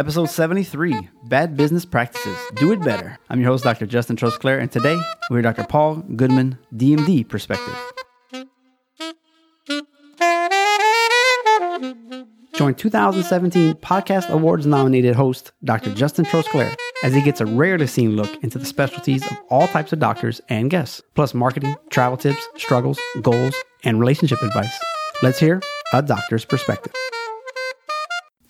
episode 73 Bad Business Practices. Do It Better. I'm your host, Dr. Justin Trosclair, and today we're Dr. Paul Goodman, DMD Perspective. Join 2017 Podcast Awards nominated host Dr. Justin Trosclair as he gets a rarely seen look into the specialties of all types of doctors and guests, plus marketing, travel tips, struggles, goals, and relationship advice. Let's hear a doctor's perspective.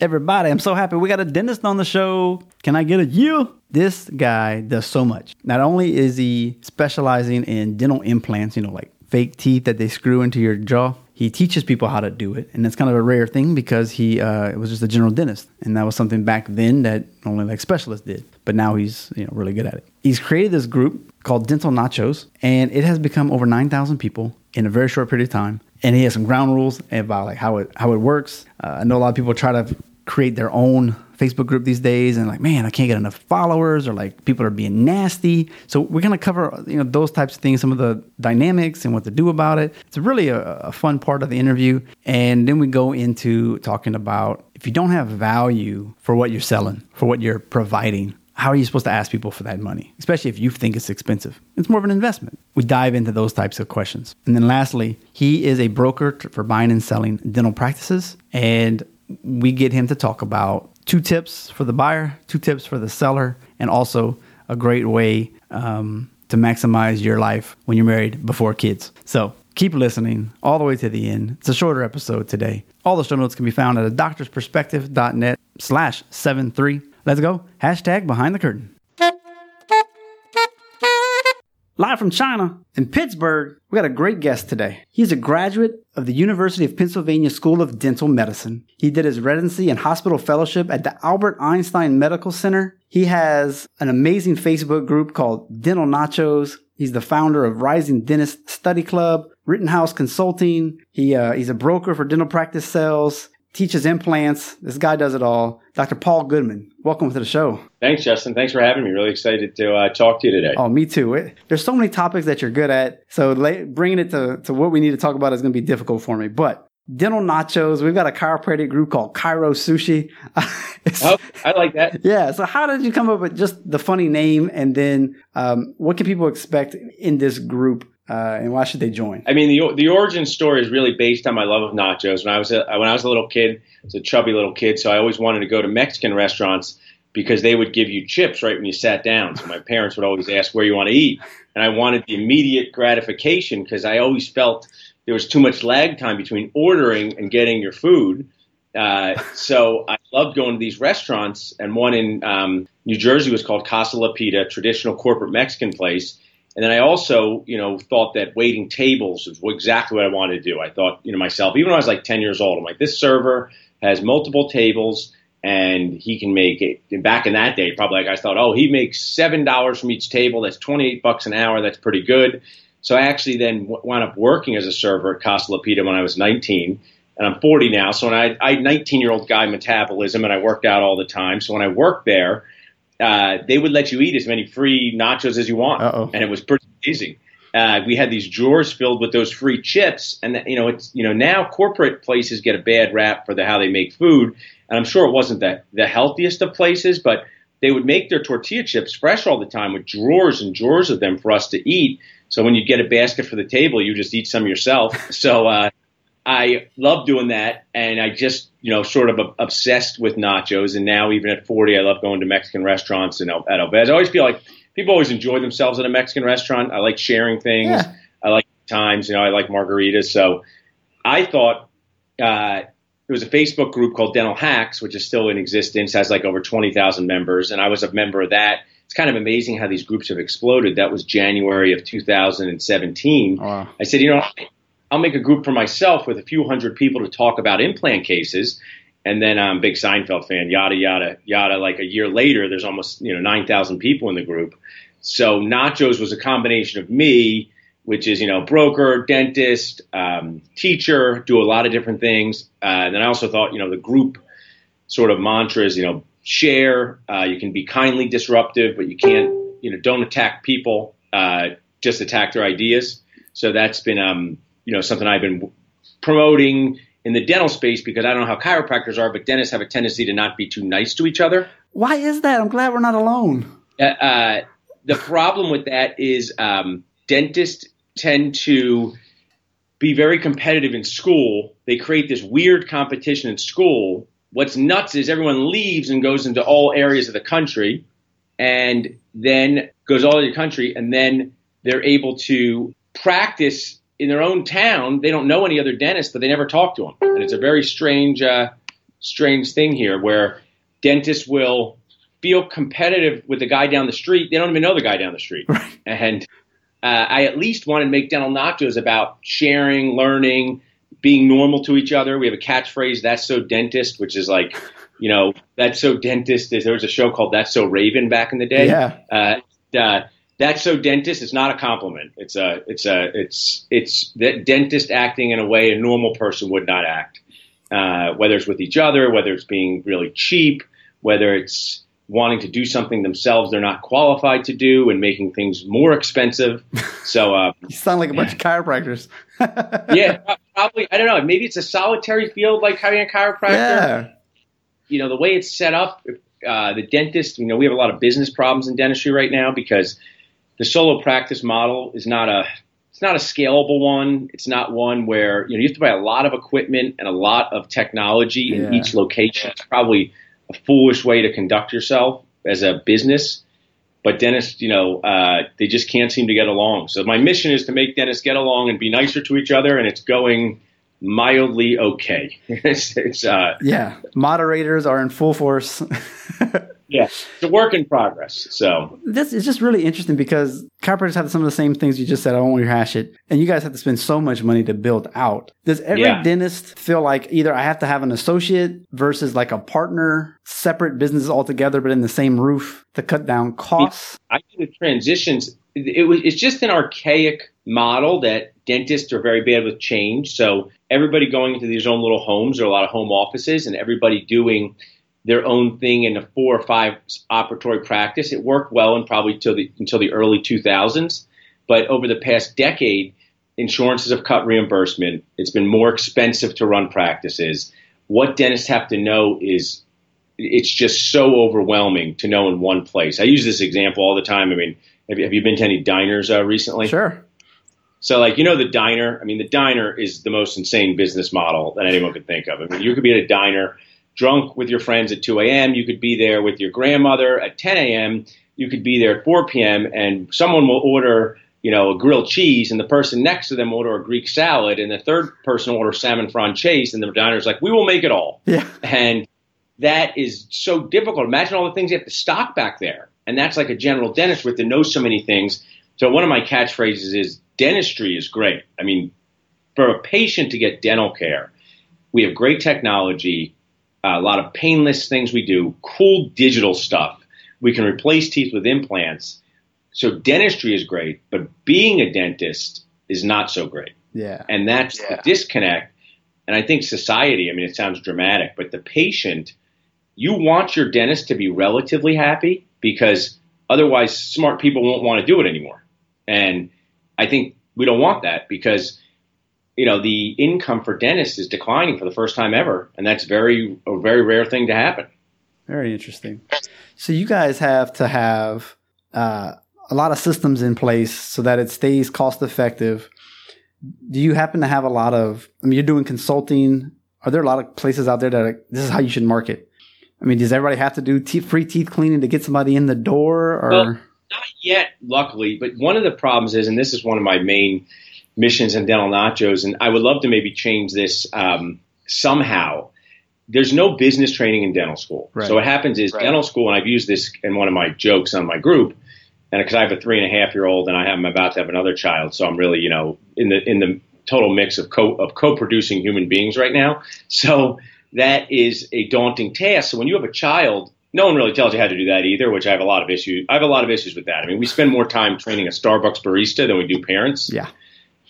Everybody, I'm so happy we got a dentist on the show. Can I get a you? This guy does so much. Not only is he specializing in dental implants, you know, like fake teeth that they screw into your jaw, he teaches people how to do it, and it's kind of a rare thing because he uh, was just a general dentist, and that was something back then that only like specialists did. But now he's you know really good at it. He's created this group called Dental Nachos, and it has become over nine thousand people in a very short period of time. And he has some ground rules about like how it how it works. Uh, I know a lot of people try to create their own Facebook group these days and like, man, I can't get enough followers or like people are being nasty. So we're gonna cover you know those types of things, some of the dynamics and what to do about it. It's really a, a fun part of the interview. And then we go into talking about if you don't have value for what you're selling, for what you're providing, how are you supposed to ask people for that money, especially if you think it's expensive? It's more of an investment. We dive into those types of questions. And then lastly, he is a broker for buying and selling dental practices. And we get him to talk about two tips for the buyer, two tips for the seller, and also a great way um, to maximize your life when you're married before kids. So keep listening all the way to the end. It's a shorter episode today. All the show notes can be found at a doctorsperspective.net slash 73. Let's go. Hashtag behind the curtain. Live from China in Pittsburgh, we got a great guest today. He's a graduate of the University of Pennsylvania School of Dental Medicine. He did his residency and hospital fellowship at the Albert Einstein Medical Center. He has an amazing Facebook group called Dental Nachos. He's the founder of Rising Dentist Study Club, Rittenhouse Consulting. He uh, he's a broker for dental practice sales teaches implants. This guy does it all. Dr. Paul Goodman, welcome to the show. Thanks, Justin. Thanks for having me. Really excited to uh, talk to you today. Oh, me too. It, there's so many topics that you're good at. So la- bringing it to, to what we need to talk about is going to be difficult for me. But dental nachos, we've got a chiropractic group called Chiro Sushi. oh, I like that. Yeah. So how did you come up with just the funny name? And then um, what can people expect in this group uh, and why should they join? I mean, the the origin story is really based on my love of nachos. When I was a, when I was a little kid, I was a chubby little kid, so I always wanted to go to Mexican restaurants because they would give you chips right when you sat down. So my parents would always ask where you want to eat, and I wanted the immediate gratification because I always felt there was too much lag time between ordering and getting your food. Uh, so I loved going to these restaurants, and one in um, New Jersey was called Casa Lupita, traditional corporate Mexican place and then I also, you know, thought that waiting tables was exactly what I wanted to do. I thought, you know, myself, even when I was like 10 years old, I'm like, this server has multiple tables and he can make it. And back in that day, probably like I thought, oh, he makes $7 from each table. That's 28 bucks an hour. That's pretty good. So I actually then wound up working as a server at Casa Lupita when I was 19 and I'm 40 now. So when I, I had 19 year old guy metabolism and I worked out all the time. So when I worked there, uh, they would let you eat as many free nachos as you want, Uh-oh. and it was pretty amazing. Uh, we had these drawers filled with those free chips, and that, you know, it's you know now corporate places get a bad rap for the how they make food, and I'm sure it wasn't the the healthiest of places, but they would make their tortilla chips fresh all the time with drawers and drawers of them for us to eat. So when you get a basket for the table, you just eat some yourself. So uh, I love doing that, and I just you know sort of obsessed with nachos. And now even at 40, I love going to Mexican restaurants and at El I always feel like people always enjoy themselves at a Mexican restaurant. I like sharing things. Yeah. I like times, you know, I like margaritas. So I thought uh, there was a Facebook group called Dental Hacks, which is still in existence, has like over 20,000 members, and I was a member of that. It's kind of amazing how these groups have exploded. That was January of 2017. Wow. I said, you know, I'll make a group for myself with a few hundred people to talk about implant cases. And then I'm a big Seinfeld fan, yada, yada, yada. Like a year later, there's almost, you know, 9,000 people in the group. So Nachos was a combination of me, which is, you know, broker, dentist, um, teacher, do a lot of different things. Uh, and then I also thought, you know, the group sort of mantra is, you know, share. Uh, you can be kindly disruptive, but you can't, you know, don't attack people, uh, just attack their ideas. So that's been, um, you know something I've been promoting in the dental space because I don't know how chiropractors are, but dentists have a tendency to not be too nice to each other. Why is that? I'm glad we're not alone. Uh, uh, the problem with that is um, dentists tend to be very competitive in school. They create this weird competition in school. What's nuts is everyone leaves and goes into all areas of the country and then goes all over the country and then they're able to practice in their own town. They don't know any other dentists, but they never talk to them. And it's a very strange, uh, strange thing here where dentists will feel competitive with the guy down the street. They don't even know the guy down the street. Right. And uh, I at least want to make dental nachos about sharing, learning, being normal to each other. We have a catchphrase, that's so dentist, which is like, you know, that's so dentist. There was a show called That's So Raven back in the day. Yeah. Uh, uh, that's so dentist. It's not a compliment. It's a, it's a, it's, it's that dentist acting in a way a normal person would not act. Uh, whether it's with each other, whether it's being really cheap, whether it's wanting to do something themselves they're not qualified to do and making things more expensive. So, uh, You sound like a bunch of chiropractors. yeah, probably. I don't know. Maybe it's a solitary field like having a chiropractor. Yeah. You know, the way it's set up, uh, the dentist. You know, we have a lot of business problems in dentistry right now because the solo practice model is not a it's not a scalable one. It's not one where you know you have to buy a lot of equipment and a lot of technology in Yeah. each location. It's probably a foolish way to conduct yourself as a business. But dentists, you know, uh, they just can't seem to get along. So my mission is to make dentists get along and be nicer to each other, and it's going mildly okay. it's, it's uh, Yeah. Moderators are in full force. yeah, it's a work in progress. So this is just really interesting because chiropractors have some of the same things you just said. I won't rehash it. And you guys have to spend so much money to build out. Does every Yeah. dentist feel like either I have to have an associate versus like a partner, separate businesses altogether, but in the same roof to cut down costs? I think the transitions. It was. It's just an archaic model that dentists are very bad with change. So everybody going into these own little homes, or a lot of home offices, and everybody doing their own thing in a four or five operatory practice. It worked well and probably till the until the early 2000s, but over the past decade, insurances have cut reimbursement. It's been more expensive to run practices. What dentists have to know is it's just so overwhelming to know in one place. I use this example all the time. I mean, have you, have you been to any diners uh, recently? Sure. So, like, you know, the diner, I mean, the diner is the most insane business model that anyone could think of. I mean, you could be at a diner drunk with your friends at 2 a.m., you could be there with your grandmother at 10 a.m., you could be there at 4 p.m., and someone will order, you know, a grilled cheese, and the person next to them order a Greek salad, and the third person order salmon francaise, and the diner's like, we will make it all. Yeah. And that is so difficult. Imagine all the things you have to stock back there. And that's like a general dentist with to know so many things. So one of my catchphrases is dentistry is great. I mean, for a patient to get dental care, we have great technology, a lot of painless things we do, cool digital stuff. We can replace teeth with implants. So dentistry is great, but being a dentist is not so great. Yeah. And that's Yeah. the disconnect. And I think society, I mean, it sounds dramatic, but the patient, you want your dentist to be relatively happy because otherwise smart people won't want to do it anymore. And I think we don't want that because, you know, the income for dentists is declining for the first time ever. And that's very, a very rare thing to happen. Very interesting. So you guys have to have uh, a lot of systems in place so that it stays cost effective. Do you happen to have a lot of? I mean, you're doing consulting. Are there a lot of places out there that are, this is how you should market? I mean, does everybody have to do te- free teeth cleaning to get somebody in the door? Or Well, Not yet, luckily. But one of the problems is, and this is one of my main missions and dental nachos, and I would love to maybe change this um, somehow. There's no business training in dental school. Right. So what happens is Right. dental school, and I've used this in one of my jokes on my group, and because I have a three and a half year old, and I have, I'm about to have another child, so I'm really, you know, in the in the total mix of co of co-producing human beings right now. So that is a daunting task. So when you have a child, no one really tells you how to do that either, which I have a lot of issues. I have a lot of issues with that. I mean, we spend more time training a Starbucks barista than we do parents. yeah,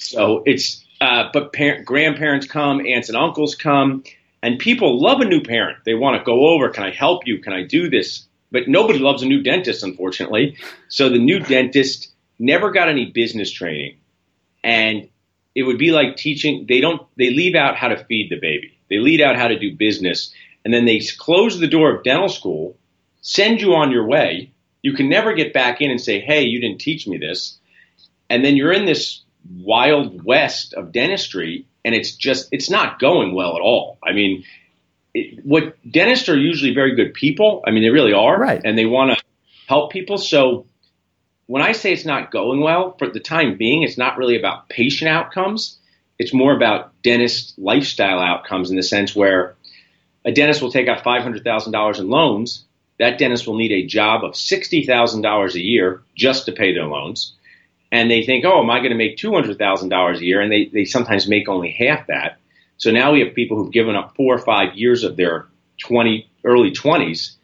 So it's, uh, but parent, grandparents come, aunts and uncles come, and people love a new parent. They want to go over. Can I help you? Can I do this? But nobody loves a new dentist, unfortunately. So the new dentist never got any business training, and it would be like teaching. They don't. They leave out how to feed the baby. They leave out how to do business, and then they close the door of dental school, send you on your way. You can never get back in and say, "Hey, you didn't teach me this," and then you're in this wild west of dentistry, and it's just it's not going well at all. I mean, it, what dentists are usually very good people. I mean, they really are, Right. And they want to help people. So when I say it's not going well, for the time being, it's not really about patient outcomes. It's more about dentist lifestyle outcomes in the sense where a dentist will take out five hundred thousand dollars in loans. That dentist will need a job of sixty thousand dollars a year just to pay their loans. And they think, oh, am I going to make two hundred thousand dollars a year? And they, they sometimes make only half that. So now we have people who've given up four or five years of their twenty early twenties,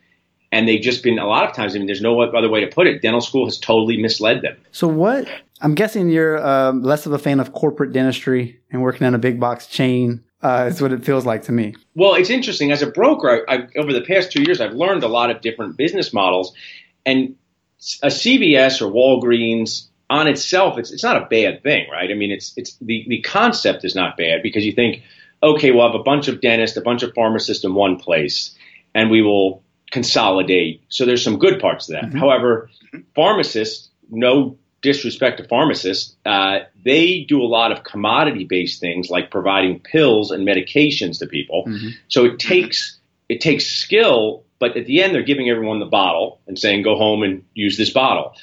and they've just been a lot of times. I mean, there's no other way to put it. Dental school has totally misled them. So what? I'm guessing you're um, less of a fan of corporate dentistry and working in a big box chain. Uh, is what it feels like to me. Well, it's interesting. As a broker, I, I, over the past two years, I've learned a lot of different business models, and a CVS or Walgreens on itself, it's it's not a bad thing, right? I mean, it's it's the the concept is not bad because you think, okay, we'll have a bunch of dentists, a bunch of pharmacists in one place, and we will consolidate. So there's some good parts to that. However, pharmacists, no disrespect to pharmacists, uh, they do a lot of commodity based things like providing pills and medications to people. So it takes it takes skill, but at the end they're giving everyone the bottle and saying go home and use this bottle.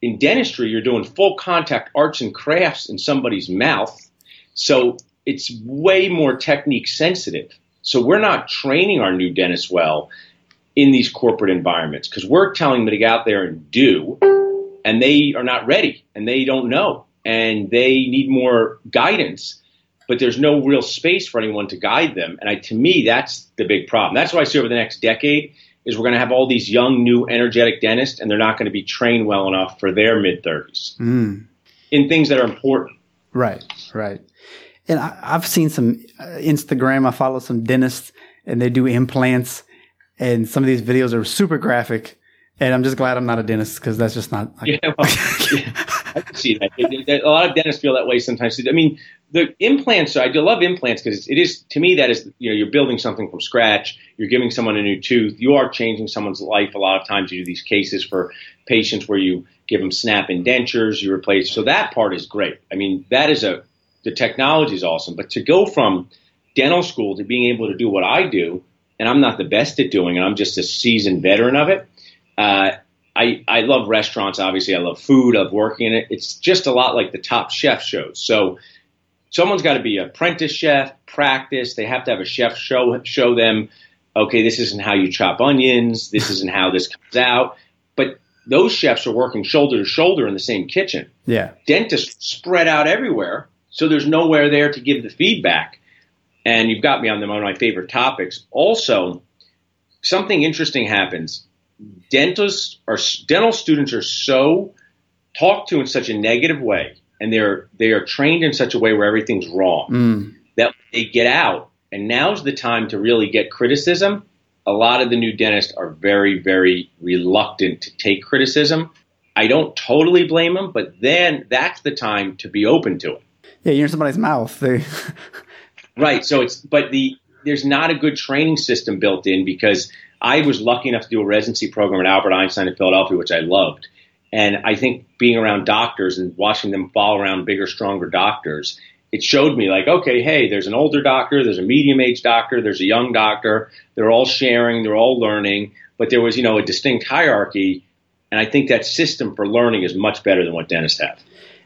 In dentistry, you're doing full contact arts and crafts in somebody's mouth, so it's way more technique sensitive. So we're not training our new dentists well in these corporate environments because we're telling them to get out there and do, and they are not ready and they don't know and they need more guidance. But there's no real space for anyone to guide them, and I, to me, that's the big problem. That's why I see over the next decade is we're going to have all these young, new, energetic dentists, and they're not going to be trained well enough for their mid 30s Mm. in things that are important. Right, right. And I, I've seen some uh, Instagram. I follow some dentists, and they do implants. And some of these videos are super graphic. And I'm just glad I'm not a dentist because that's just not. Yeah, well, yeah, I can see that. A lot of dentists feel that way sometimes. I mean, the implants. I do love implants because it is to me that is you know you're building something from scratch. You're giving someone a new tooth. You are changing someone's life. A lot of times you do these cases for patients where you give them snap-in dentures. You replace. So that part is great. I mean, that is a the technology is awesome. But to go from dental school to being able to do what I do, and I'm not the best at doing it. I'm just a seasoned veteran of it. Uh, I, I love restaurants, obviously. I love food. I love working in it. It's just a lot like the top chef shows. So someone's got to be an apprentice chef, practice. They have to have a chef show show them, okay, this isn't how you chop onions. This isn't how this comes out. But those chefs are working shoulder to shoulder in the same kitchen. yeah. Dentists spread out everywhere, so there's nowhere there to give the feedback. And you've got me on the, one of my favorite topics. Also, something interesting happens. Dentists are dental students are so talked to in such a negative way, and they're they are trained in such a way where everything's wrong Mm. that they get out, and now's the time to really get criticism. A lot of the new dentists are very, very reluctant to take criticism. I don't totally blame them, but then that's the time to be open to it. Yeah, you're in somebody's mouth. Right. So it's but the there's not a good training system built in because I was lucky enough to do a residency program at Albert Einstein in Philadelphia, which I loved. And I think being around doctors and watching them follow around bigger, stronger doctors, it showed me like, okay, hey, there's an older doctor, there's a medium age doctor, there's a young doctor. They're all sharing, they're all learning, but there was, you know, a distinct hierarchy. And I think that system for learning is much better than what dentists have.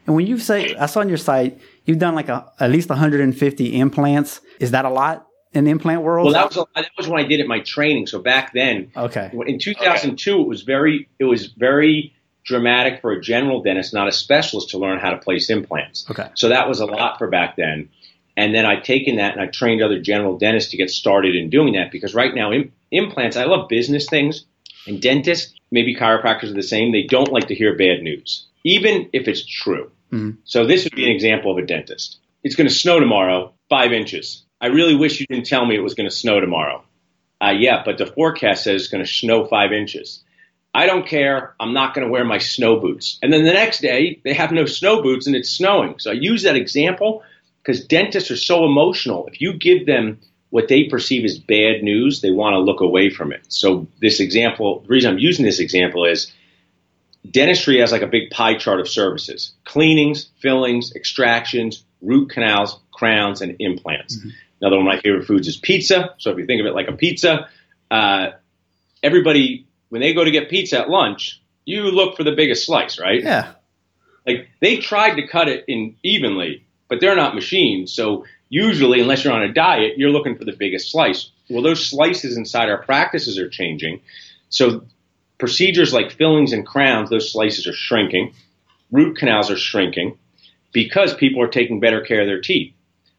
and when you say, I saw on your site, you've done like a, at least 150 implants. Is that a lot in the implant world? Well, that was that was when I did it my training. So back then, okay. in 2002, it was very it was very dramatic for a general dentist, not a specialist, to learn how to place implants. Okay. So that was a lot for back then. And then I've taken that and I've trained other general dentists to get started in doing that because right now Im- implants, I love business things, and dentists, maybe chiropractors are the same. They don't like to hear bad news, even if it's true. Mhm. So this would be an example of a dentist. It's going to snow tomorrow, five inches. I really wish you didn't tell me it was going to snow tomorrow. Uh, yeah, but the forecast says it's going to snow five inches. I don't care. I'm not going to wear my snow boots. And then the next day, they have no snow boots and it's snowing. So I use that example because dentists are so emotional. If you give them what they perceive as bad news, they want to look away from it. So this example, the reason I'm using this example is dentistry has like a big pie chart of services: cleanings, fillings, extractions, root canals, crowns, and implants. Mm-hmm. Another one of my favorite foods is pizza. So if you think of it like a pizza, uh, everybody when they go to get pizza at lunch, you look for the biggest slice, right? Yeah. Like they tried to cut it in evenly, but they're not machines. So usually, unless you're on a diet, you're looking for the biggest slice. Well, those slices inside our practices are changing. So procedures like fillings and crowns, those slices are shrinking. Root canals are shrinking because people are taking better care of their teeth.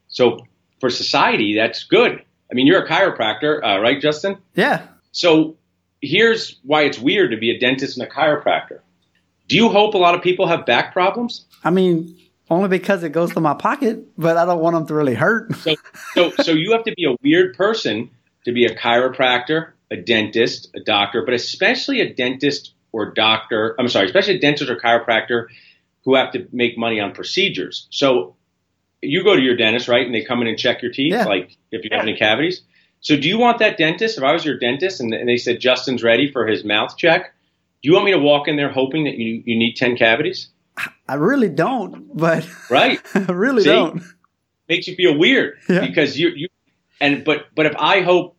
So for society, that's good. I mean, you're a chiropractor, uh, right, Justin? Yeah. So here's why it's weird to be a dentist and a chiropractor. Do you hope a lot of people have back problems? I mean, only because it goes to my pocket, but I don't want them to really hurt. so, so, so you have to be a weird person to be a chiropractor, a dentist, a doctor, but especially a dentist or doctor. I'm sorry, especially a dentist or chiropractor who have to make money on procedures. So you go to your dentist, right, and they come in and check your teeth, yeah. like if you have any cavities. So do you want that dentist? If I was your dentist and, and they said Justin's ready for his mouth check, do you want me to walk in there hoping that you, you need 10 cavities? I really don't, but right, I really See? don't. Makes you feel weird Yeah. because you you and but but if I hope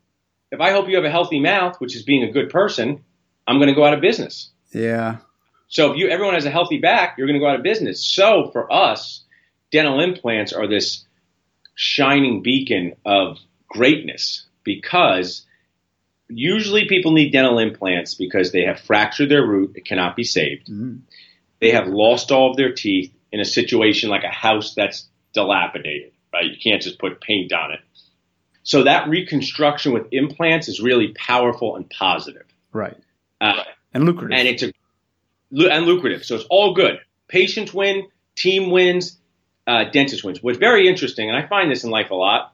if I hope you have a healthy mouth, which is being a good person, I'm going to go out of business. Yeah. So if you everyone has a healthy back, you're going to go out of business. So for us, dental implants are this shining beacon of greatness because usually people need dental implants because they have fractured their root, it cannot be saved. Mhm. They have lost all of their teeth in a situation like a house that's dilapidated, right? You can't just put paint on it. So that reconstruction with implants is really powerful and positive. Right. Uh, And lucrative. and it's a and lucrative. So it's all good. Patients win, team wins, uh, dentist wins. What's very interesting, and I find this in life a lot,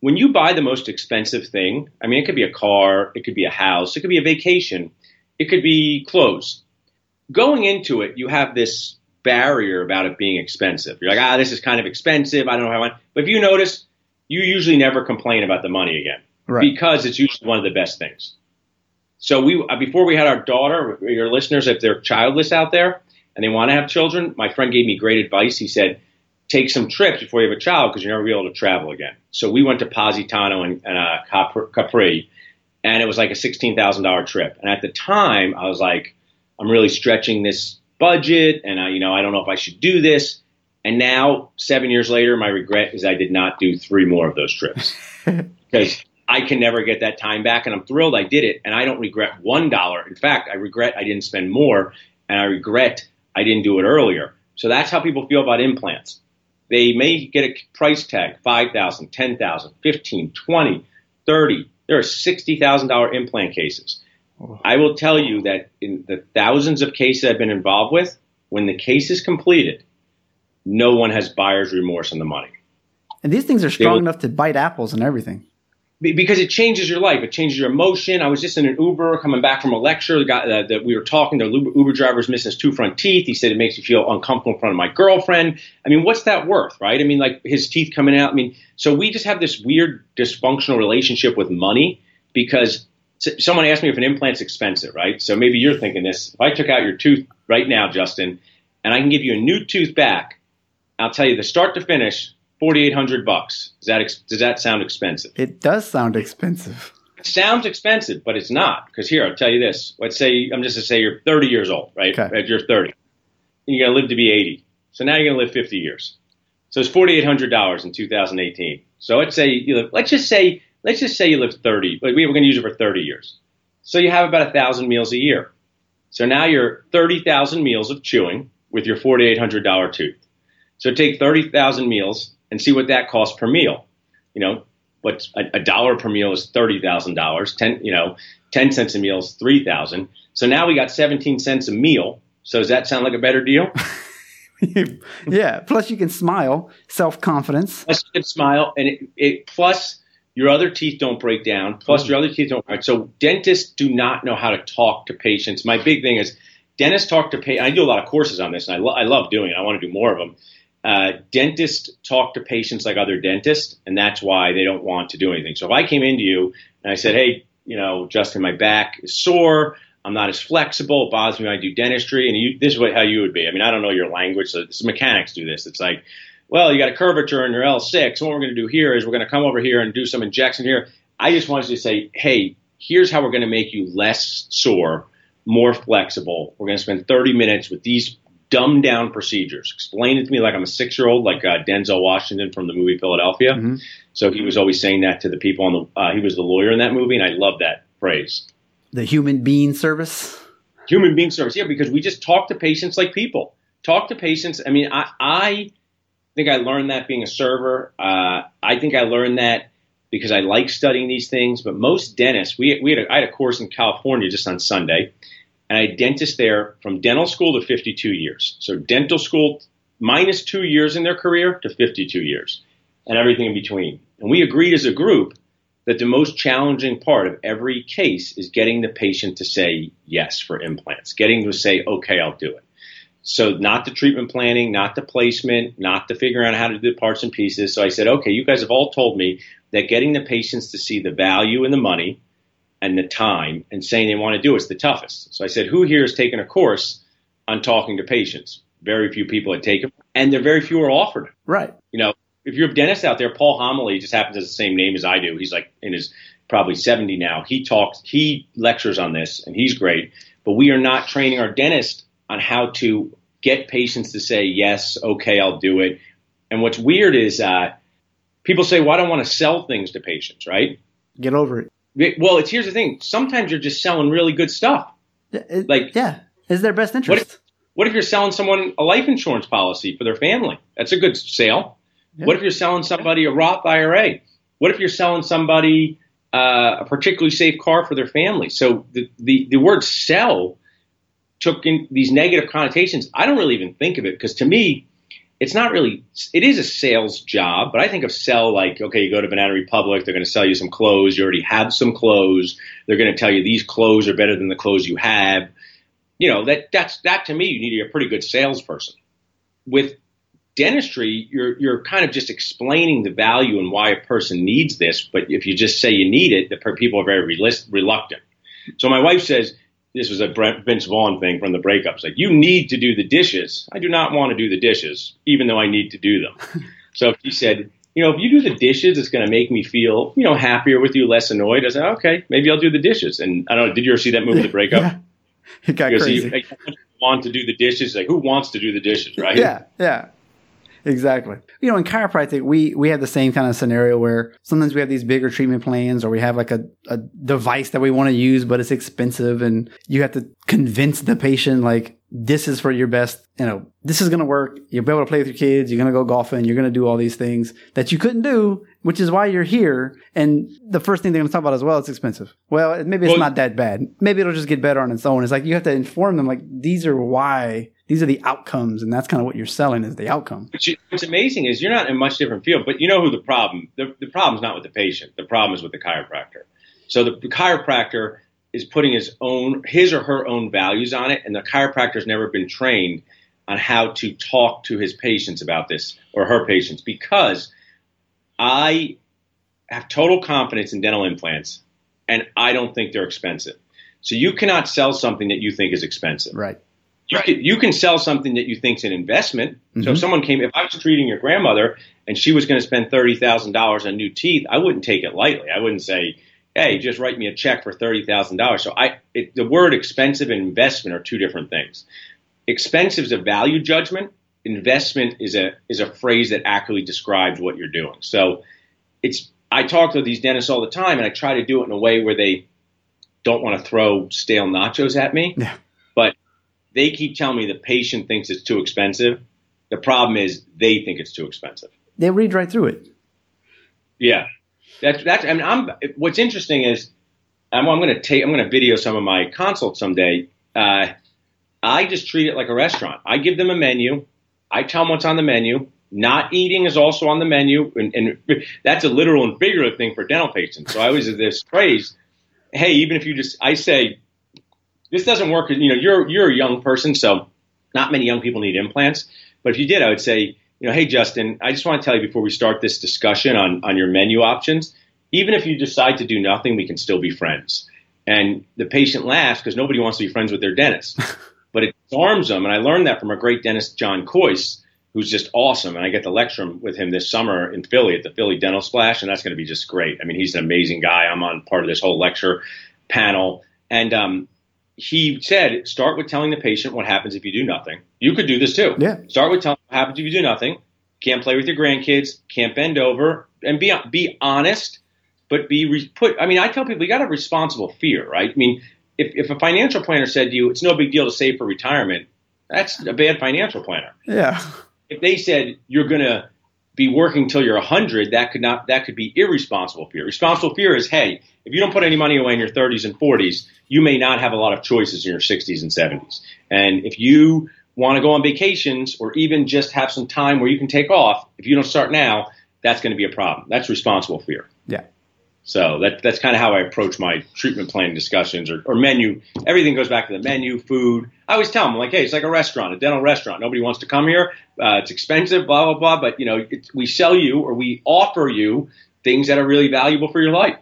when you buy the most expensive thing, I mean, it could be a car, it could be a house, it could be a vacation, it could be clothes. Going into it, you have this barrier about it being expensive. You're like, ah, this is kind of expensive. I don't know how I want. But if you notice, you usually never complain about the money again right. because it's usually one of the best things. So we uh, before we had our daughter, your listeners, if they're childless out there and they want to have children, my friend gave me great advice. He said, take some trips before you have a child because you're never be able to travel again. So we went to Positano and, and uh, Capri, Capri, and it was like a sixteen thousand dollar trip. And at the time, I was like, I'm really stretching this budget, and I, you know, I don't know if I should do this. And now, seven years later, my regret is I did not do three more of those trips because I can never get that time back. And I'm thrilled I did it, and I don't regret one dollar. In fact, I regret I didn't spend more, and I regret I didn't do it earlier. So that's how people feel about implants. They may get a price tag, 5000 10000 15 20 30 There are $60,000 implant cases. Oh. I will tell you that in the thousands of cases I've been involved with, when the case is completed, no one has buyer's remorse on the money. And these things are strong will- enough to bite apples and everything. Be- because it changes your life. It changes your emotion. I was just in an Uber coming back from a lecture. The guy uh, that we were talking, the Uber, Uber driver's missing his two front teeth. He said it makes me feel uncomfortable in front of my girlfriend. I mean, what's that worth, right? I mean, like his teeth coming out. I mean, so we just have this weird dysfunctional relationship with money because someone asked me if an implant's expensive, right? So maybe you're thinking this. If I took out your tooth right now, Justin, and I can give you a new tooth back, I'll tell you the start to finish, forty eight hundred bucks. Does that ex- does that sound expensive? It does sound expensive. It sounds expensive, but it's not. Because here, I'll tell you this. Let's say I'm just to say you're 30 years old, right? Okay. You're 30. And you're gonna live to be 80. So now you're gonna live 50 years. So it's $4,800 in 2018. So let's say you live. Let's just say let's just say you live 30. Like we, we're gonna use it for 30 years. So you have about a thousand meals a year. So now you're 30,000 meals of chewing with your $4,800 tooth. So take 30,000 meals and see what that costs per meal. You know, what's a, a dollar per meal is thirty thousand dollars. Ten, you know, ten cents a meal is three thousand. So now we got seventeen cents a meal. So does that sound like a better deal? yeah. Plus, you can smile, self confidence. Plus you can smile, and it, it plus your other teeth don't break down. Plus your other teeth don't. Break. So dentists do not know how to talk to patients. My big thing is dentists talk to patients. I do a lot of courses on this, and I, lo- I love doing it. I want to do more of them. Uh, dentists talk to patients like other dentists, and that's why they don't want to do anything. So if I came into you and I said, "Hey, you know, Justin, my back is sore. I'm not as flexible. It bothers me when I do dentistry," and you, this is what, how you would be. I mean, I don't know your language, so this, mechanics do this. It's like, well, you got a curvature in your L6. What we're going to do here is we're going to come over here and do some injection here. I just wanted to say, hey, here's how we're going to make you less sore, more flexible. We're going to spend 30 minutes with these dumbed down procedures. Explain it to me like I'm a six year old, like uh, Denzel Washington from the movie Philadelphia. Mm-hmm. So he was always saying that to the people on the. Uh, he was the lawyer in that movie, and I love that phrase. The human being service. Human being service, yeah, because we just talk to patients like people. Talk to patients. I mean, I, I think I learned that being a server. Uh, I think I learned that because I like studying these things. But most dentists, we, we had a, I had a course in California just on Sunday, and I had dentists there from dental school to 52 years. So dental school minus two years in their career to 52 years, and everything in between. And we agreed as a group that the most challenging part of every case is getting the patient to say yes for implants, getting to say, okay, I'll do it. So not the treatment planning, not the placement, not the figuring out how to do the parts and pieces. So I said, okay, you guys have all told me that getting the patients to see the value in the money and the time and saying they want to do it's the toughest. So I said, who here has taken a course on talking to patients? Very few people had taken, and there very few are offered. Right. You know, if you're a dentist out there, Paul Homoly just happens to have the same name as I do. He's like in his probably 70 now. He talks, he lectures on this, and he's great. But we are not training our dentists on how to get patients to say yes, okay, I'll do it. And what's weird is uh, people say, "Well, I don't want to sell things to patients," right? Get over it. Well, it's here's the thing. Sometimes you're just selling really good stuff. It, like yeah, is their best interest. What if, what if, you're selling someone a life insurance policy for their family? That's a good sale. Yeah. What if you're selling somebody a Roth IRA? What if you're selling somebody uh, a particularly safe car for their family? So the, the, the word sell took in these negative connotations. I don't really even think of it because to me, it's not really it is a sales job but i think of sell like okay you go to banana republic they're going to sell you some clothes you already have some clothes they're going to tell you these clothes are better than the clothes you have. You know that that's that to me you need to be a pretty good salesperson. With dentistry you're you're kind of just explaining the value and why a person needs this but if you just say you need it the people are very reluctant. So my wife says this was a Vince Vaughn thing from the breakups. Like, you need to do the dishes. I do not want to do the dishes, even though I need to do them. so he said, you know, if you do the dishes, it's going to make me feel, you know, happier with you, less annoyed. I said, okay, maybe I'll do the dishes. And I don't know, did you ever see that movie, The Breakup? yeah. It got because crazy. He, like, want to do the dishes. Like, who wants to do the dishes, right? Yeah, yeah. Exactly. You know, in chiropractic, we we have the same kind of scenario where sometimes we have these bigger treatment plans, or we have like a, a device that we want to use, but it's expensive, and you have to convince the patient like this is for your best. You know, this is going to work. You'll be able to play with your kids. You're going to go golfing. You're going to do all these things that you couldn't do, which is why you're here. And the first thing they're going to talk about as well, it's expensive. Well, maybe it's well, not that bad. Maybe it'll just get better on its own. It's like you have to inform them like these are why these are the outcomes, and that's kind of what you're selling is the outcome. What's amazing is you're not in a much different field, but you know who the problem the, the problem's not with the patient. The problem is with the chiropractor. So the, the chiropractor is putting his own his or her own values on it, and the chiropractor's never been trained on how to talk to his patients about this or her patients because I have total confidence in dental implants and I don't think they're expensive. So you cannot sell something that you think is expensive. Right you, right. can, you can sell something that you think is an investment. Mm-hmm. So if mm-hmm. someone came, if I was treating your grandmother and she was going to spend thirty thousand dollars on new teeth, I wouldn't take it lightly. I wouldn't say, "Hey, just write me a check for thirty thousand dollars." So I, it, the word expensive and investment are two different things. Expensive is a value judgment. Investment is a is a phrase that accurately describes what you're doing. So it's I talk to these dentists all the time, and I try to do it in a way where they don't want to throw stale nachos at me. Yeah. They keep telling me the patient thinks it's too expensive. The problem is they think it's too expensive. They read right through it. Yeah, that's that's. I mean, I'm. What's interesting is I'm, I'm going to take. I'm going to video some of my consults someday. Uh, I just treat it like a restaurant. I give them a menu. I tell them what's on the menu. Not eating is also on the menu, and, and that's a literal and figurative thing for dental patients. So I always have this phrase: Hey, even if you just, I say, this doesn't work. You know, you're you're a young person, so not many young people need implants. But if you did, I would say, you know, hey Justin, I just want to tell you before we start this discussion on on your menu options, even if you decide to do nothing, we can still be friends. And the patient laughs because nobody wants to be friends with their dentist, but it disarms them. And I learned that from a great dentist, John Kois, who's just awesome. And I get to lecture with him this summer in Philly at the Philly Dental Splash, and that's going to be just great. I mean, he's an amazing guy. I'm on part of this whole lecture panel, and um, he said, start with telling the patient what happens if you do nothing. You could do this too. Yeah. Start with telling what happens if you do nothing. Can't play with your grandkids. Can't bend over, and be be honest, but be re- put. I mean, I tell people you got to have responsible fear, right? I mean, if if a financial planner said to you, it's no big deal to save for retirement, that's a bad financial planner. Yeah. If they said you're going to be working till you're 100, that could not that could be irresponsible fear. Responsible fear is, hey, if you don't put any money away in your 30s and 40s, you may not have a lot of choices in your 60s and 70s. And if you want to go on vacations or even just have some time where you can take off, if you don't start now, that's going to be a problem. That's responsible fear. Yeah. So that, that's kind of how I approach my treatment plan discussions or, or menu. Everything goes back to the menu, food. I always tell them, like, hey, it's like a restaurant, a dental restaurant. Nobody wants to come here. Uh, it's expensive, blah, blah, blah. But, you know, we sell you or we offer you things that are really valuable for your life.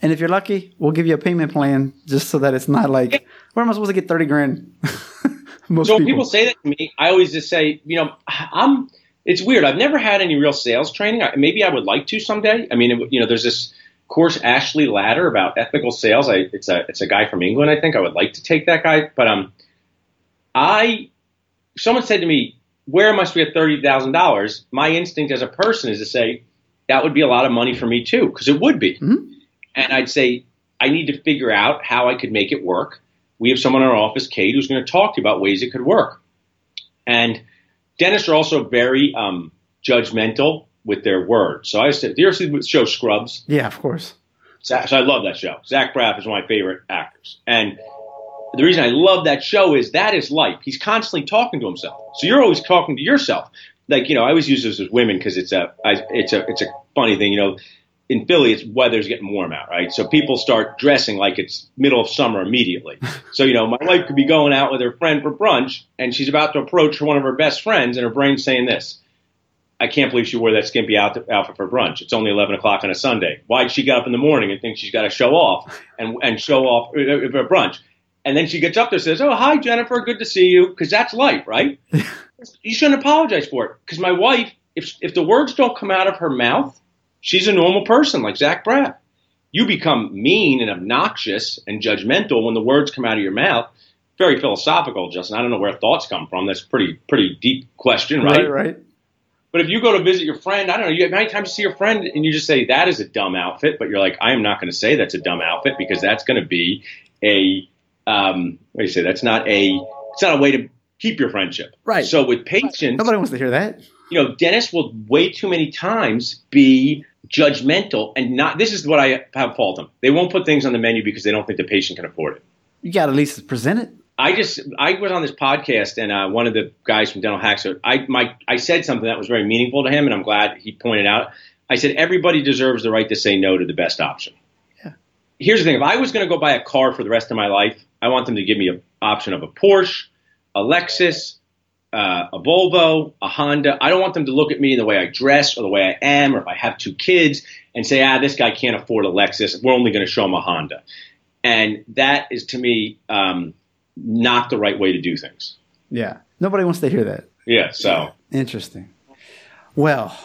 And if you're lucky, we'll give you a payment plan just so that it's not like, yeah. where am I supposed to get 30 grand? Most so people. when people say that to me, I always just say, you know, I'm, it's weird. I've never had any real sales training. Maybe I would like to someday. I mean, it, you know, there's this, course Ashley Latter about ethical sales. I, it's a it's a guy from England. I think I would like to take that guy, but um, I someone said to me, "Where must we at thirty thousand dollars?" My instinct as a person is to say that would be a lot of money for me too, because it would be. Mm-hmm. And I'd say I need to figure out how I could make it work. We have someone in our office, Kate, who's going to talk to you about ways it could work. And dentists are also very um, judgmental with their words. So I said, do you ever see the show Scrubs? Yeah, of course. So, I love that show. Zach Braff is one of my favorite actors. And the reason I love that show is that is life. He's constantly talking to himself. So you're always talking to yourself. Like, you know, I always use this with women because it's a, I, it's a, it's a funny thing. You know, in Philly, it's weather's getting warm out, right? So people start dressing like it's middle of summer immediately. so, you know, my wife could be going out with her friend for brunch and she's about to approach one of her best friends and her brain's saying this. I can't believe she wore that skimpy outfit for brunch. It's only 11 o'clock on a Sunday. Why'd she get up in the morning and think she's got to show off and, and show off uh, uh, for brunch? And then she gets up there and says, Oh, hi, Jennifer. Good to see you. Because that's life, right? you shouldn't apologize for it. Because my wife, if, if the words don't come out of her mouth, she's a normal person like Zach Braff. You become mean and obnoxious and judgmental when the words come out of your mouth. Very philosophical, Justin. I don't know where thoughts come from. That's pretty pretty deep question, right? Right, right. But if you go to visit your friend, I don't know, you have many times you see your friend and you just say, that is a dumb outfit, but you're like, I am not going to say that's a dumb outfit because that's going to be a, um, what do you say? That's not a, it's not a way to keep your friendship. Right. So with patients, nobody wants to hear that. You know, Dennis will way too many times be judgmental and not, this is what I have fault them. They won't put things on the menu because they don't think the patient can afford it. You got to at least present it. I just I was on this podcast and uh, one of the guys from Dental Hacks. I my I said something that was very meaningful to him, and I'm glad he pointed out. I said everybody deserves the right to say no to the best option. Yeah. Here's the thing: if I was going to go buy a car for the rest of my life, I want them to give me an option of a Porsche, a Lexus, uh, a Volvo, a Honda. I don't want them to look at me the way I dress or the way I am, or if I have two kids, and say, ah, this guy can't afford a Lexus. We're only going to show him a Honda. And that is to me. Um, not the right way to do things. Yeah. Nobody wants to hear that. Yeah. So interesting. Well,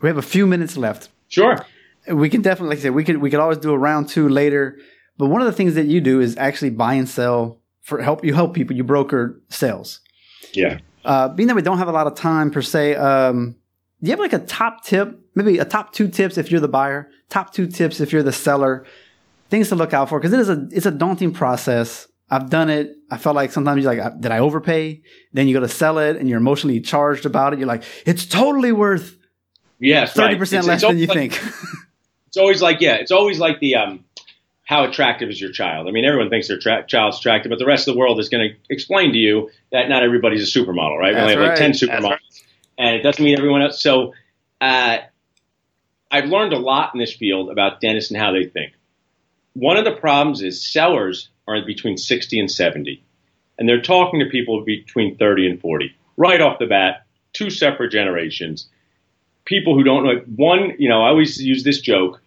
we have a few minutes left. Sure. We can definitely, like I said, we could we could always do a round two later. But one of the things that you do is actually buy and sell for help. You help people. You broker sales. Yeah. Uh, being that we don't have a lot of time per se, um, do you have like a top tip? Maybe a top two tips if you're the buyer. Top two tips if you're the seller. Things to look out for because it is a it's a daunting process. I've done it. I felt like sometimes you're like, did I overpay? Then you go to sell it and you're emotionally charged about it. You're like, it's totally worth yes, 30% right. less than you like, think. it's always like, yeah, it's always like the, um, how attractive is your child? I mean, everyone thinks their tra- child's attractive, but the rest of the world is going to explain to you that not everybody's a supermodel, right? We only have right. like 10 supermodels. Right. And it doesn't mean everyone else. So, uh, I've learned a lot in this field about dentists and how they think. One of the problems is sellers are between 60 and 70. And they're talking to people between 30 and 40. Right off the bat, two separate generations. People who don't know one, you know, I always use this joke.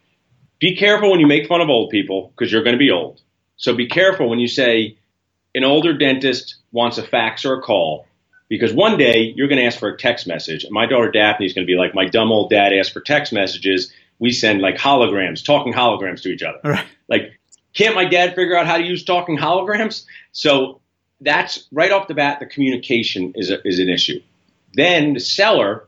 Be careful when you make fun of old people because you're going to be old. So be careful when you say an older dentist wants a fax or a call because one day you're going to ask for a text message. And my daughter Daphne is going to be like, my dumb old dad asked for text messages. We send like holograms, talking holograms to each other. Right. Like, can't my dad figure out how to use talking holograms? So that's right off the bat, the communication is, a, is an issue. Then the seller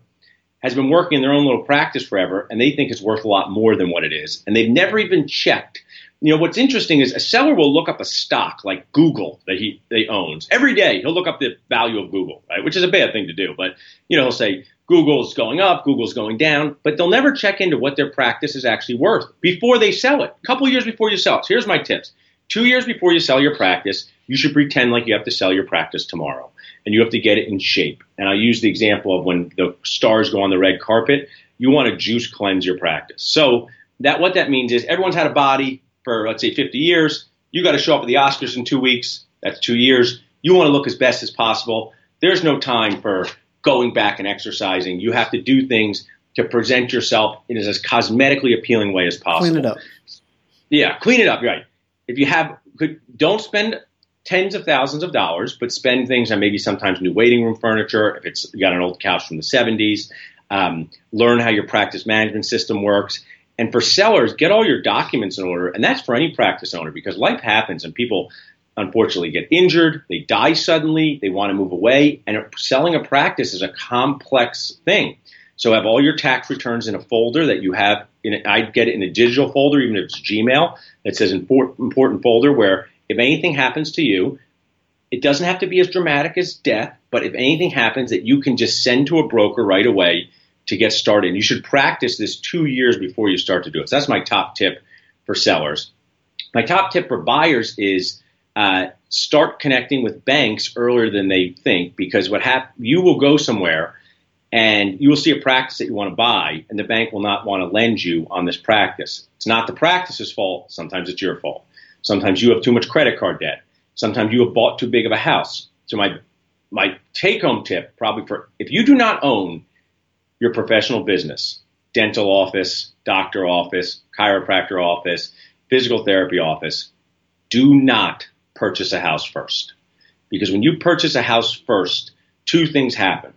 has been working in their own little practice forever and they think it's worth a lot more than what it is. And they've never even checked you know what's interesting is a seller will look up a stock like Google that he they owns every day. He'll look up the value of Google, right? Which is a bad thing to do, but you know he'll say Google's going up, Google's going down, but they'll never check into what their practice is actually worth before they sell it. A couple years before you sell it. So here's my tips: two years before you sell your practice, you should pretend like you have to sell your practice tomorrow, and you have to get it in shape. And I use the example of when the stars go on the red carpet. You want to juice cleanse your practice. So that what that means is everyone's had a body for let's say 50 years. You got to show up at the Oscars in two weeks. That's two years. You want to look as best as possible. There's no time for going back and exercising. You have to do things to present yourself in as cosmetically appealing way as possible. Clean it up. Yeah, clean it up. Right. If you have, could, don't spend tens of thousands of dollars, but spend things on maybe sometimes new waiting room furniture. If it's you got an old couch from the 70s, um, learn how your practice management system works. And for sellers, get all your documents in order. And that's for any practice owner because life happens and people unfortunately get injured, they die suddenly, they want to move away. And selling a practice is a complex thing. So have all your tax returns in a folder that you have. In I get it in a digital folder, even if it's Gmail, that says important folder where if anything happens to you, it doesn't have to be as dramatic as death, but if anything happens that you can just send to a broker right away to get started. You should practice this two years before you start to do it. So that's my top tip for sellers. My top tip for buyers is uh, start connecting with banks earlier than they think because what hap- you will go somewhere and you will see a practice that you want to buy and the bank will not want to lend you on this practice. It's not the practice's fault. Sometimes it's your fault. Sometimes you have too much credit card debt. Sometimes you have bought too big of a house. So my my take home tip probably for if you do not own your professional business, dental office, doctor office, chiropractor office, physical therapy office, do not purchase a house first. Because when you purchase a house first, two things happen.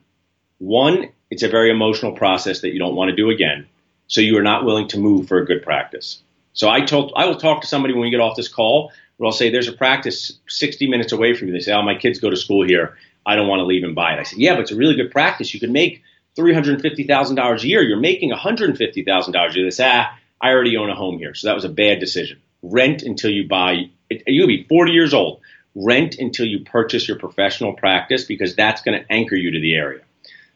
One, it's a very emotional process that you don't want to do again. So you are not willing to move for a good practice. So I told I will talk to somebody when we get off this call where I'll say there's a practice 60 minutes away from you. They say, Oh, my kids go to school here. I don't want to leave and buy it. I said, Yeah, but it's a really good practice. You can make $350,000 a year, you're making $150,000 a year. They say, ah, I already own a home here. So that was a bad decision. Rent until you buy, you'll be 40 years old. Rent until you purchase your professional practice because that's going to anchor you to the area.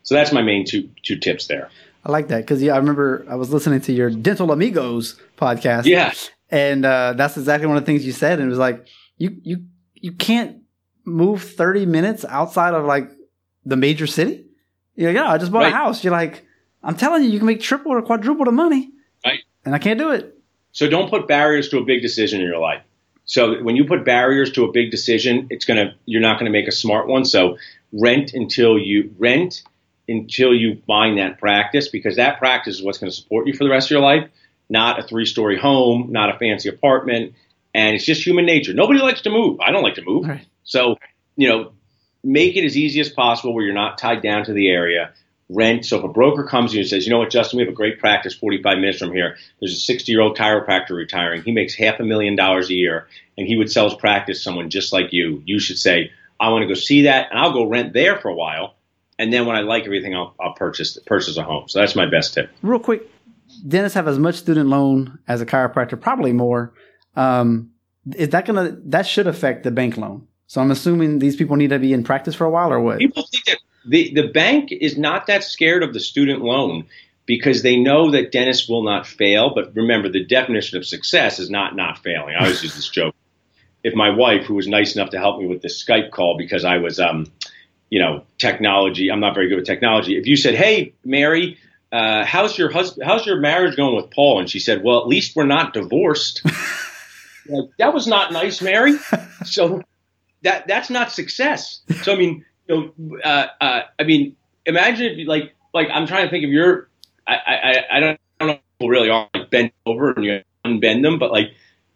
So that's my main two, two tips there. I like that because, yeah, I remember I was listening to your Dental Amigos podcast. Yeah. And uh, that's exactly one of the things you said. And it was like, you, you, you can't move 30 minutes outside of like the major city you're like, yeah, I just bought right. a house. You're like, I'm telling you, you can make triple or quadruple the money. Right. And I can't do it. So don't put barriers to a big decision in your life. So when you put barriers to a big decision, it's gonna you're not gonna make a smart one. So rent until you rent until you find that practice because that practice is what's going to support you for the rest of your life, not a three story home, not a fancy apartment. And it's just human nature. Nobody likes to move. I don't like to move. Right. So, you know, make it as easy as possible where you're not tied down to the area. Rent. So if a broker comes to you and says, you know what, Justin, we have a great practice 45 minutes from here. There's a 60 year old chiropractor retiring. He makes half a million dollars a year and he would sell his practice to someone just like you. You should say, I want to go see that and I'll go rent there for a while. And then when I like everything, I'll, I'll purchase purchase a home. So that's my best tip. Real quick, dentists have as much student loan as a chiropractor, probably more. Um, is that gonna that should affect the bank loan? So I'm assuming these people need to be in practice for a while, or what? People think that the the bank is not that scared of the student loan because they know that dentists will not fail. But remember, the definition of success is not not failing. I always use this joke. If my wife, who was nice enough to help me with this Skype call because I was, um, you know, technology, I'm not very good with technology. If you said, "Hey, Mary," uh, how's your husband? How's your marriage going with Paul? And she said, "Well, at least we're not divorced." like, that was not nice, Mary. So that that's not success. So I mean, you know, uh, uh, I mean, imagine if you like like I'm trying to think of your I I, I don't, I don't know people really are like bent over and you unbend them, but like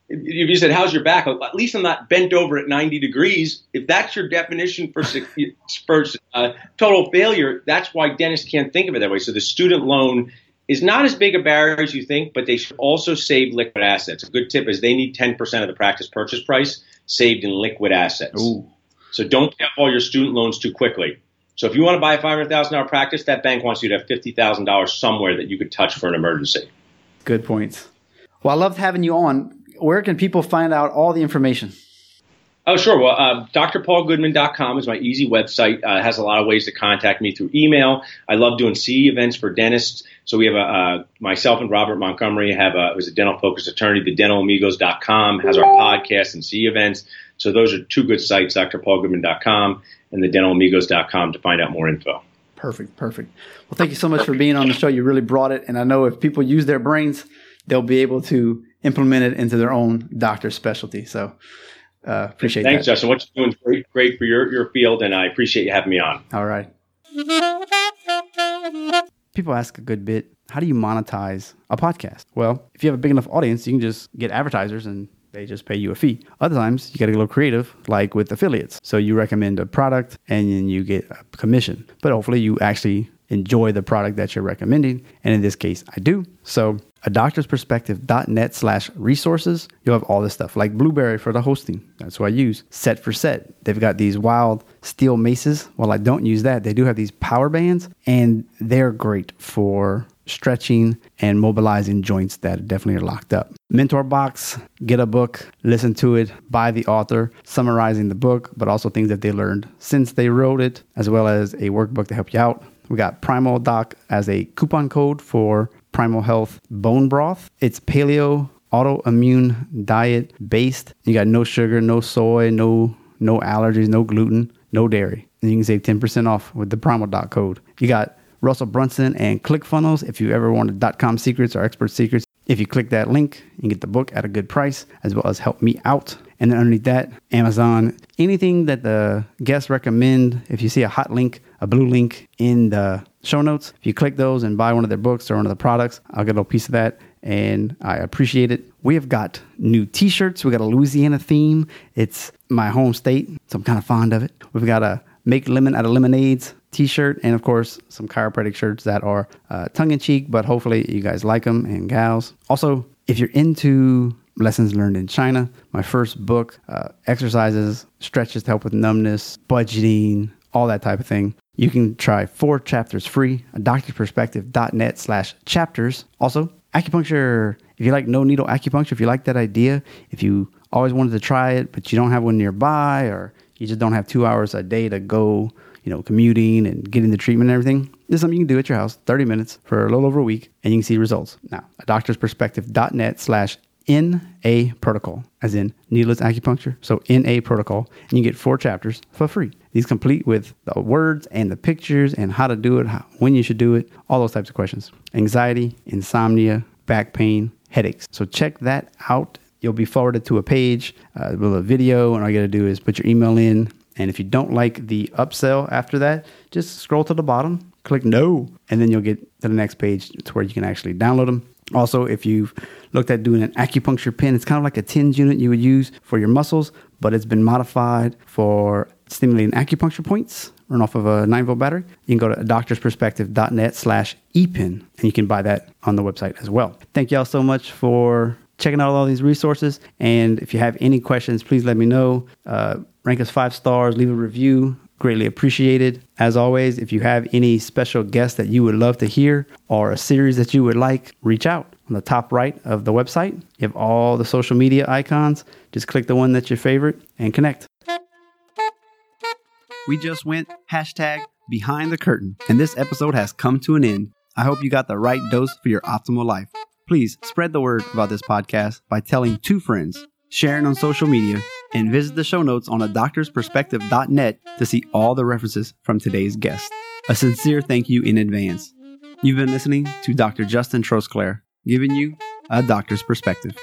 if you said how's your back, at least I'm not bent over at 90 degrees. If that's your definition for for uh, total failure, that's why dentists can't think of it that way. So the student loan is not as big a barrier as you think, but they should also save liquid assets. A good tip is they need 10% of the practice purchase price saved in liquid assets. Ooh. So don't pay off all your student loans too quickly. So if you want to buy a $500,000 practice, that bank wants you to have $50,000 somewhere that you could touch for an emergency. Good points. Well, I loved having you on. Where can people find out all the information? Oh, sure. Well, uh, drpaulgoodman.com is my easy website. Uh, has a lot of ways to contact me through email. I love doing CE events for dentists. So we have a, uh, myself and Robert Montgomery have a, was a dental focused attorney. The dentalamigos.com has our podcast and CE events. So those are two good sites, drpaulgoodman.com and the dentalamigos.com to find out more info. Perfect, perfect. Well, thank you so much for being on the show. You really brought it. And I know if people use their brains, they'll be able to implement it into their own doctor specialty. So uh, appreciate Thanks, that. Justin. What you're doing is great, great for your, your field, and I appreciate you having me on. All right. People ask a good bit, how do you monetize a podcast? Well, if you have a big enough audience, you can just get advertisers and they just pay you a fee. Other times, you got to get a little creative, like with affiliates. So you recommend a product and then you get a commission. But hopefully, you actually enjoy the product that you're recommending. And in this case, I do. So a doctorsperspective.net slash resources, you'll have all this stuff like Blubrry for the hosting. That's what I use. Set for set. They've got these wild steel maces. Well, I don't use that. They do have these power bands and they're great for stretching and mobilizing joints that definitely are locked up. Mentor box, get a book, listen to it by the author, summarizing the book, but also things that they learned since they wrote it, as well as a workbook to help you out. We got Primal Doc as a coupon code for Primal Health bone broth. It's paleo autoimmune diet based. You got no sugar, no soy, no no allergies, no gluten, no dairy. And you can save 10% off with the Primal Doc code. You got Russell Brunson and ClickFunnels. If you ever wanted dot com secrets or expert secrets, if you click that link, you get the book at a good price, as well as help me out. And then underneath that, Amazon, anything that the guests recommend, if you see a hot link, a blue link in the show notes, if you click those and buy one of their books or one of the products, I'll get a little piece of that. And I appreciate it. We have got new t shirts. We got a Louisiana theme. It's my home state, so I'm kind of fond of it. We've got a Make Lemon Out of Lemonades t shirt, and of course, some chiropractic shirts that are uh, tongue in cheek, but hopefully you guys like them and gals. Also, if you're into lessons learned in China, my first book, uh, exercises, stretches to help with numbness, budgeting, all that type of thing. You can try four chapters free at doctorperspective.net slash chapters. Also, acupuncture. If you like no needle acupuncture, if you like that idea, if you always wanted to try it, but you don't have one nearby, or you just don't have two hours a day to go, you know, commuting and getting the treatment and everything, this is something you can do at your house, 30 minutes for a little over a week, and you can see results. Now, doctorsperspective.net slash NA protocol, as in needless acupuncture. So in a protocol, and you get four chapters for free. These complete with the words and the pictures and how to do it, how, when you should do it, all those types of questions. Anxiety, insomnia, back pain, headaches. So check that out. You'll be forwarded to a page uh, with a video, and all you got to do is put your email in. And if you don't like the upsell after that, just scroll to the bottom, click no, and then you'll get to the next page to where you can actually download them. Also, if you've looked at doing an acupuncture pen, it's kind of like a TENS unit you would use for your muscles, but it's been modified for stimulating acupuncture points run off of a 9 volt battery. You can go to doctorsperspective.net slash epin and you can buy that on the website as well. Thank y'all so much for checking out all these resources. And if you have any questions, please let me know. Uh, rank us five stars, leave a review. Greatly appreciated. As always, if you have any special guests that you would love to hear or a series that you would like, reach out. On the top right of the website, you have all the social media icons. Just click the one that's your favorite and connect. We just went hashtag behind the curtain, and this episode has come to an end. I hope you got the right dose for your optimal life. Please spread the word about this podcast by telling two friends, sharing on social media, and visit the show notes on a doctor's doctorsperspective.net to see all the references from today's guest. A sincere thank you in advance. You've been listening to Dr. Justin Trosclair, giving you a doctor's perspective.